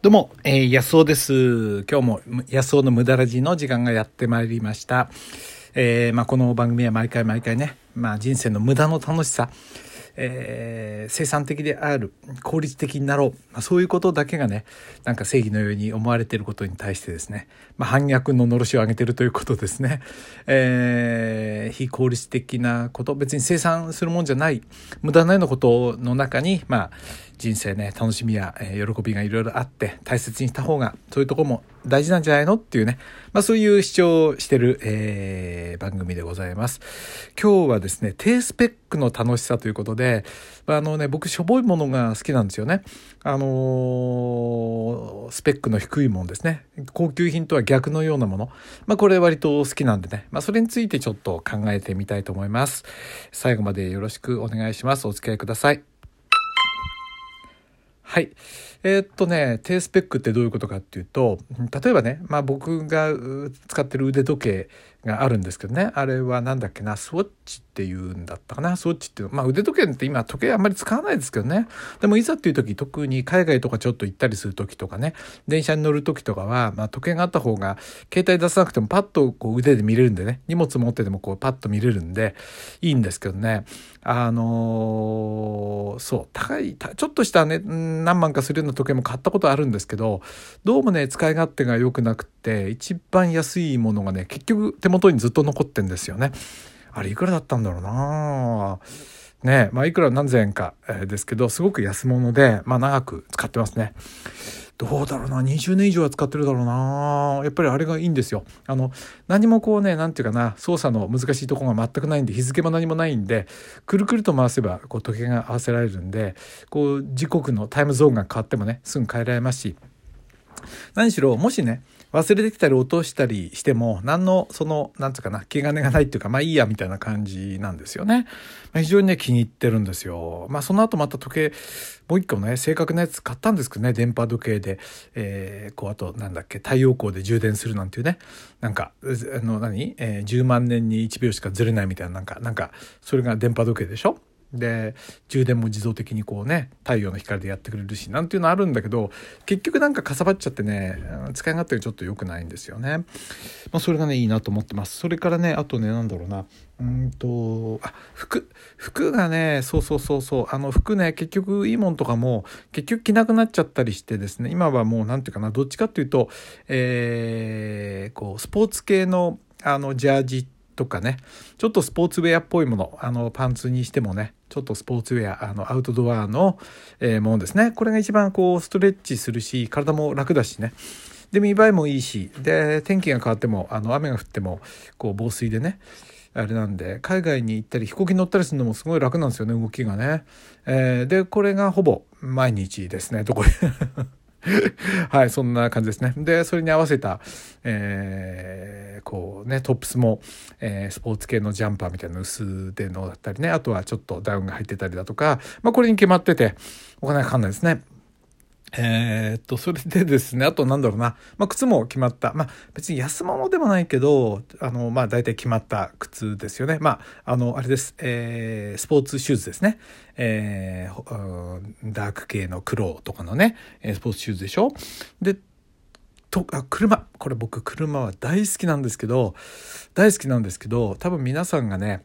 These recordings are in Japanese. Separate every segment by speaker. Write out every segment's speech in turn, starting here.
Speaker 1: どうも、えー、安尾です。今日も安尾の無駄ラジの時間がやってまいりました。えー、まあ、この番組は毎回毎回ね、まあ、人生の無駄の楽しさ、えー、生産的である、効率的になろう、まあ、そういうことだけがね、なんか正義のように思われていることに対してですね、まあ、反逆ののろしを上げているということですね。えー、非効率的なこと、別に生産するもんじゃない、無駄なようなことの中に、まあ、人生ね、楽しみや、え、喜びがいろいろあって、大切にした方が、そういうとこも大事なんじゃないのっていうね、まあそういう主張をしてる、えー、番組でございます。今日はですね、低スペックの楽しさということで、あのね、僕、しょぼいものが好きなんですよね。あのー、スペックの低いものですね。高級品とは逆のようなもの。まあこれ割と好きなんでね、まあそれについてちょっと考えてみたいと思います。最後までよろしくお願いします。お付き合いください。はい。えー、っとね、低スペックってどういうことかっていうと、例えばね、まあ僕が使ってる腕時計があるんですけどね、あれは何だっけな、スウォッチっていうんだったかな、スウォッチっていう、まあ腕時計って今時計あんまり使わないですけどね、でもいざっていう時、特に海外とかちょっと行ったりする時とかね、電車に乗る時とかは、まあ時計があった方が、携帯出さなくてもパッとこう腕で見れるんでね、荷物持っててもこうパッと見れるんで、いいんですけどね、あのー、そう、高い、ちょっとしたね、何万かするような時計も買ったことあるんですけど、どうもね、使い勝手が良くなくって、一番安いものがね、結局手元にずっと残ってんですよね。あれいくらだったんだろうなねまあいくら何千円かですけど、すごく安物で、まあ長く使ってますね。どうだろうな、20年以上は使ってるだろうな。やっぱりあれがいいんですよ。あの、何もこうね、なんていうかな、操作の難しいとこが全くないんで、日付も何もないんで、くるくると回せば、こう時計が合わせられるんで、こう時刻のタイムゾーンが変わってもね、すぐ変えられますし、何しろ、もしね、忘れてきたり落としたりしても、何の、その、なんつうかな、気兼ねがないっていうか、まあいいや、みたいな感じなんですよね。まあ、非常にね、気に入ってるんですよ。まあその後また時計、もう一個ね、正確なやつ買ったんですけどね、電波時計で、えー、こう、あと、なんだっけ、太陽光で充電するなんていうね、なんか、あの何、えー、10万年に1秒しかずれないみたいな、なんか、なんか、それが電波時計でしょ？で充電も自動的にこうね太陽の光でやってくれるしなんていうのあるんだけど結局なんかかさばっちゃってね使い勝手がちょっと良くないんですよね。まあ、それがねいいなと思ってます。それからねあとねなんだろうなうんとあ服服がねそうそうそうそうあの服ね結局いいもんとかも結局着なくなっちゃったりしてですね今はもう何て言うかなどっちかっていうと、えー、こうスポーツ系のあのジャージってとかねちょっとスポーツウェアっぽいものあのパンツにしてもねちょっとスポーツウェアあのアウトドアの、えー、ものですね。これが一番こうストレッチするし体も楽だしね。で見栄えもいいしで天気が変わってもあの雨が降ってもこう防水でねあれなんで海外に行ったり飛行機乗ったりするのもすごい楽なんですよね動きがね、えー、でこれがほぼ毎日ですねどこへ。はい、そんな感じですね。で、それに合わせた、えー、こうね、トップスも、えー、スポーツ系のジャンパーみたいな薄手のだったりね、あとはちょっとダウンが入ってたりだとか、まあこれに決まってて、お金がかかんないですね。えー、っと、それでですね、あとなんだろうな、まあ、靴も決まった。まあ、別に安物でもないけど、あの、まあ、大体決まった靴ですよね。まあ、あの、あれです、えー、スポーツシューズですね。えー、ダーク系の黒とかのね、スポーツシューズでしょ。で、とあ車これ僕車は大好きなんですけど大好きなんですけど多分皆さんがね、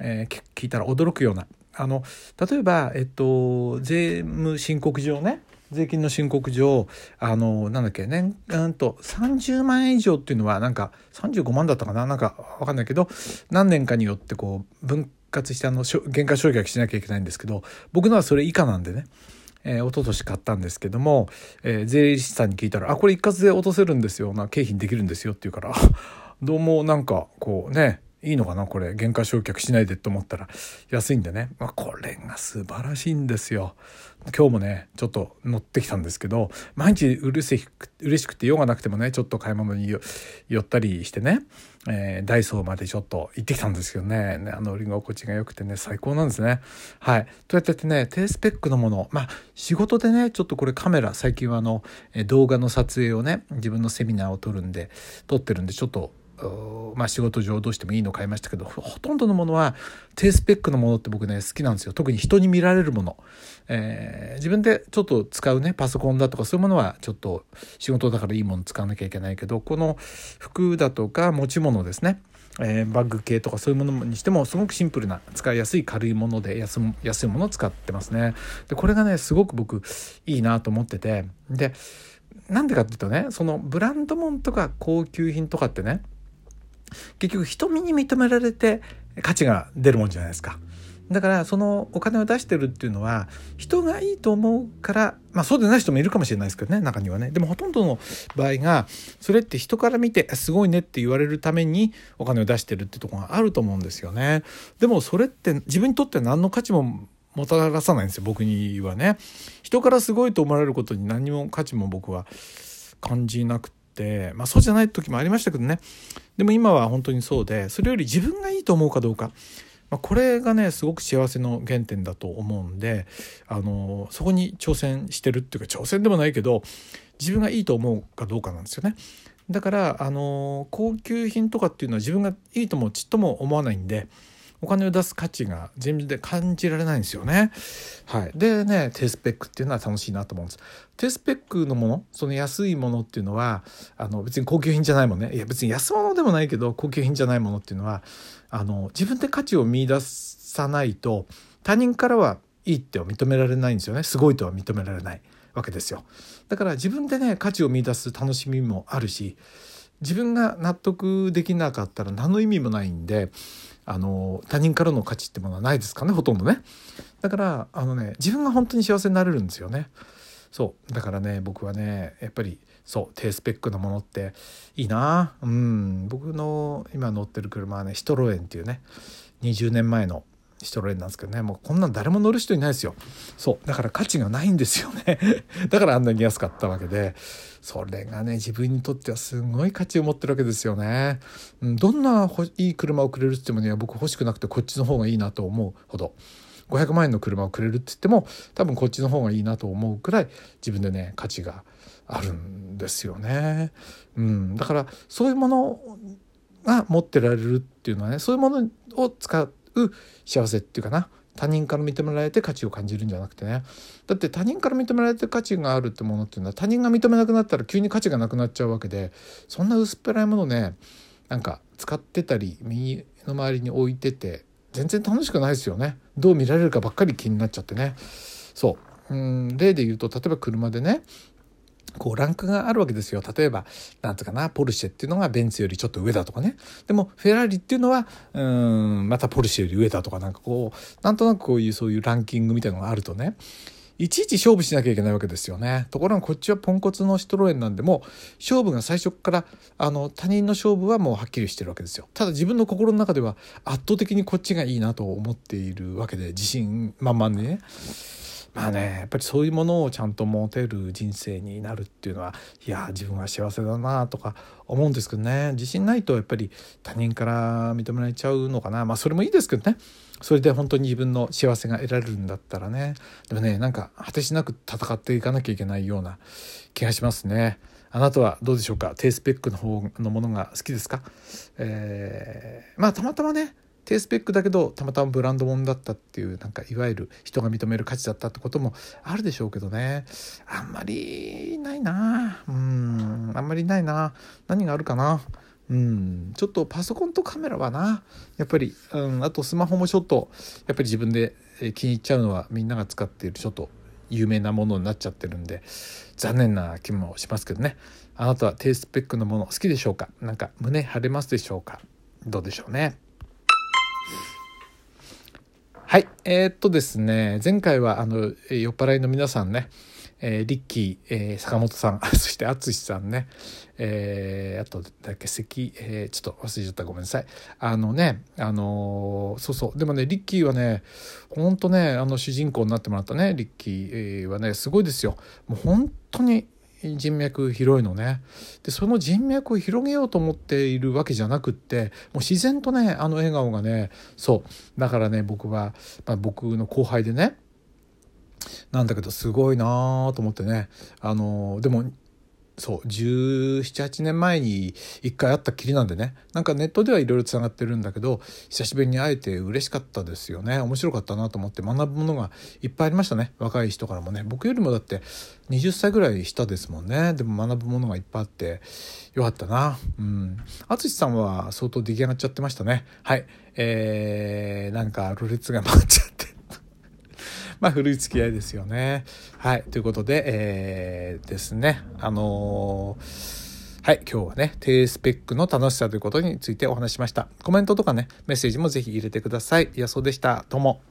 Speaker 1: えー、聞いたら驚くようなあの例えば、えっと、税務申告上ね税金の申告上あのなんだっけ年間と30万円以上っていうのはなんか35万だったかななんか分かんないけど何年かによってこう分割してあの減価償却しなきゃいけないんですけど僕のはそれ以下なんでねえー、一昨年買ったんですけども、えー、税理士さんに聞いたら「あこれ一括で落とせるんですよ。な経費にできるんですよ」って言うから どうもなんかこうねいいのかなこれ。原価償却しないでと思ったら。安いんでね、まあ、これが素晴らしいんですよ。今日もねちょっと乗ってきたんですけど毎日うれしく嬉しくて用がなくてもねちょっと買い物に寄ったりしてね、えー、ダイソーまでちょっと行ってきたんですけどね。あの乗り心地が良くてね最高なんですね。はい。とやってね低スペックのものまあ仕事でねちょっとこれカメラ最近はあの動画の撮影をね自分のセミナーを撮るんで撮ってるんでちょっとまあ、仕事上どうしてもいいの買いましたけどほとんどのものは低スペックのものって僕ね好きなんですよ。特に人に見られるもの、えー、自分でちょっと使うねパソコンだとかそういうものはちょっと仕事だからいいもの使わなきゃいけないけどこの服だとか持ち物ですね。えー、バッグ系とかそういうものにしてもすごくシンプルな使いやすい軽いもので安安いものを使ってますね。でこれがねすごく僕いいなと思ってて。でなんでかっていうとねそのブランド物とか高級品とかってね結局瞳に認められて価値が出るもんじゃないですか。だからそのお金を出してるっていうのは人がいいと思うからまあそうでない人もいるかもしれないですけどね中にはね。でもほとんどの場合がそれって人から見てすごいねって言われるためにお金を出してるってとこがあると思うんですよね。でもそれって自分にとって何の価値ももたらさないんですよ僕にはね。人からすごいと思われることに何も価値も僕は感じなくて。まあそうじゃない時もありましたけどねでも今は本当にそうでそれより自分がいいと思うかどうかまあ、これがねすごく幸せの原点だと思うんであのそこに挑戦してるっていうか挑戦でもないけど自分がいいと思うかどうかなんですよね。だからあの高級品とかっていうのは自分がいいともちっとも思わないんでお金を出す価値が全然で感じられないんですよね。はい、でね低スペックっていうのは楽しいなと思うんです。低スペックのものその安いものっていうのはあの別に高級品じゃないもんねいや別に安物でもないけど高級品じゃないものっていうのはあの自分で価値を見出さないと他人からはいいっては認められないんですよねすごいとは認められないわけですよ。だから自分でね価値を見出す楽しみもあるし自分が納得できなかったら何の意味もないんであの他人からの価値ってものはないですかねほとんどね。だからあのね自分が本当に幸せになれるんですよね。そう。だからね僕はねやっぱりそう低スペックなものっていいな。うん。僕の今乗ってる車はねシトロエンっていうね20年前のシトロエンなんですけどね。もうこんなん誰も乗る人いないですよ。そう。だから価値がないんですよね。だからあんなに安かったわけで。それがね自分にとってはすごい価値を持ってるわけですよね、うん、どんないい車をくれるって言ってもね僕欲しくなくてこっちの方がいいなと思うほど。500万円の車をくれるって言っても多分こっちの方がいいなと思うくらい自分でね価値があるんですよね、うん、だからそういうものが持ってられるっていうのはねそういうものを使う幸せっていうかな。他人から認められて価値を感じるんじゃなくてね。だって他人から認められて価値があるってものっていうのは他人が認めなくなったら急に価値がなくなっちゃうわけでそんな薄っぺらいものねなんか使ってたり身の回りに置いてて全然楽しくないですよね。どう見られるかばっかり気になっちゃってね。そう。うん。例で言うと例えば車でねこうランクがあるわけですよ。例えば、なんとかな、ポルシェっていうのがベンツよりちょっと上だとかね。でも、フェラーリっていうのは、うん、またポルシェより上だとか、なんかこう、なんとなくこういうそういうランキングみたいなのがあるとね、いちいち勝負しなきゃいけないわけですよね。ところがこっちはポンコツのシトロエンなんでも勝負が最初からあの他人の勝負はもうはっきりしてるわけですよ。ただ自分の心の中では圧倒的にこっちがいいなと思っているわけで自信満々でね。まあねやっぱりそういうものをちゃんと持てる人生になるっていうのはいや自分は幸せだなとか思うんですけどね。自信ないとやっぱり他人から認められちゃうのかな。まあそれもいいですけどね。それで本当に自分の幸せが得られるんだったらね。でもねなんか果てしなく戦っていかなきゃいけないような気がしますね。あなたはどうでしょうか？低スペックの方のものが好きですか、えー、まあたまたまね低スペックだけどたまたまブランド物だったっていうなんかいわゆる人が認める価値だったってこともあるでしょうけどね。あんまりないな。うん。あんまりないな。何があるかな。うん。ちょっとパソコンとカメラはな。やっぱり、うん、あとスマホもちょっとやっぱり自分で気に入っちゃうのはみんなが使っているちょっと有名なものになっちゃってるんで残念な気もしますけどね。あなたは低スペックのもの好きでしょうか？なんか胸張れますでしょうか？どうでしょうね。はい。えー、っとですね、前回はあの酔っ払いの皆さんね、えー、リッキー、えー、坂本さん、そして淳さんね、えー、あとだっけ関、えー、ちょっと忘れちゃったごめんなさい。あのね、あのー、そうそう、でもね、リッキーはね、ほんとね、あの主人公になってもらったね、リッキーはね、すごいですよ。もう本当に人脈広いのね。でその人脈を広げようと思っているわけじゃなくってもう自然とねあの笑顔がねそう。だからね僕は、まあ、僕の後輩でねなんだけどすごいなと思ってね。あのでもそう1718年前に一回会ったきりなんでね。なんかネットではいろいろつながってるんだけど久しぶりに会えて嬉しかったですよね。面白かったなと思って学ぶものがいっぱいありましたね。若い人からもね。僕よりもだって20歳ぐらい下ですもんね。でも学ぶものがいっぱいあってよかったな。うん。淳さんは相当出来上がっちゃってましたね。はい。えー、なんかろれつが回っちゃって。まあ、古い付き合いですよね。はい。ということで、えー、ですね。あのー、はい。今日はね、低スペックの楽しさということについてお話しました。コメントとかね、メッセージもぜひ入れてください。いや、そうでした。どうも。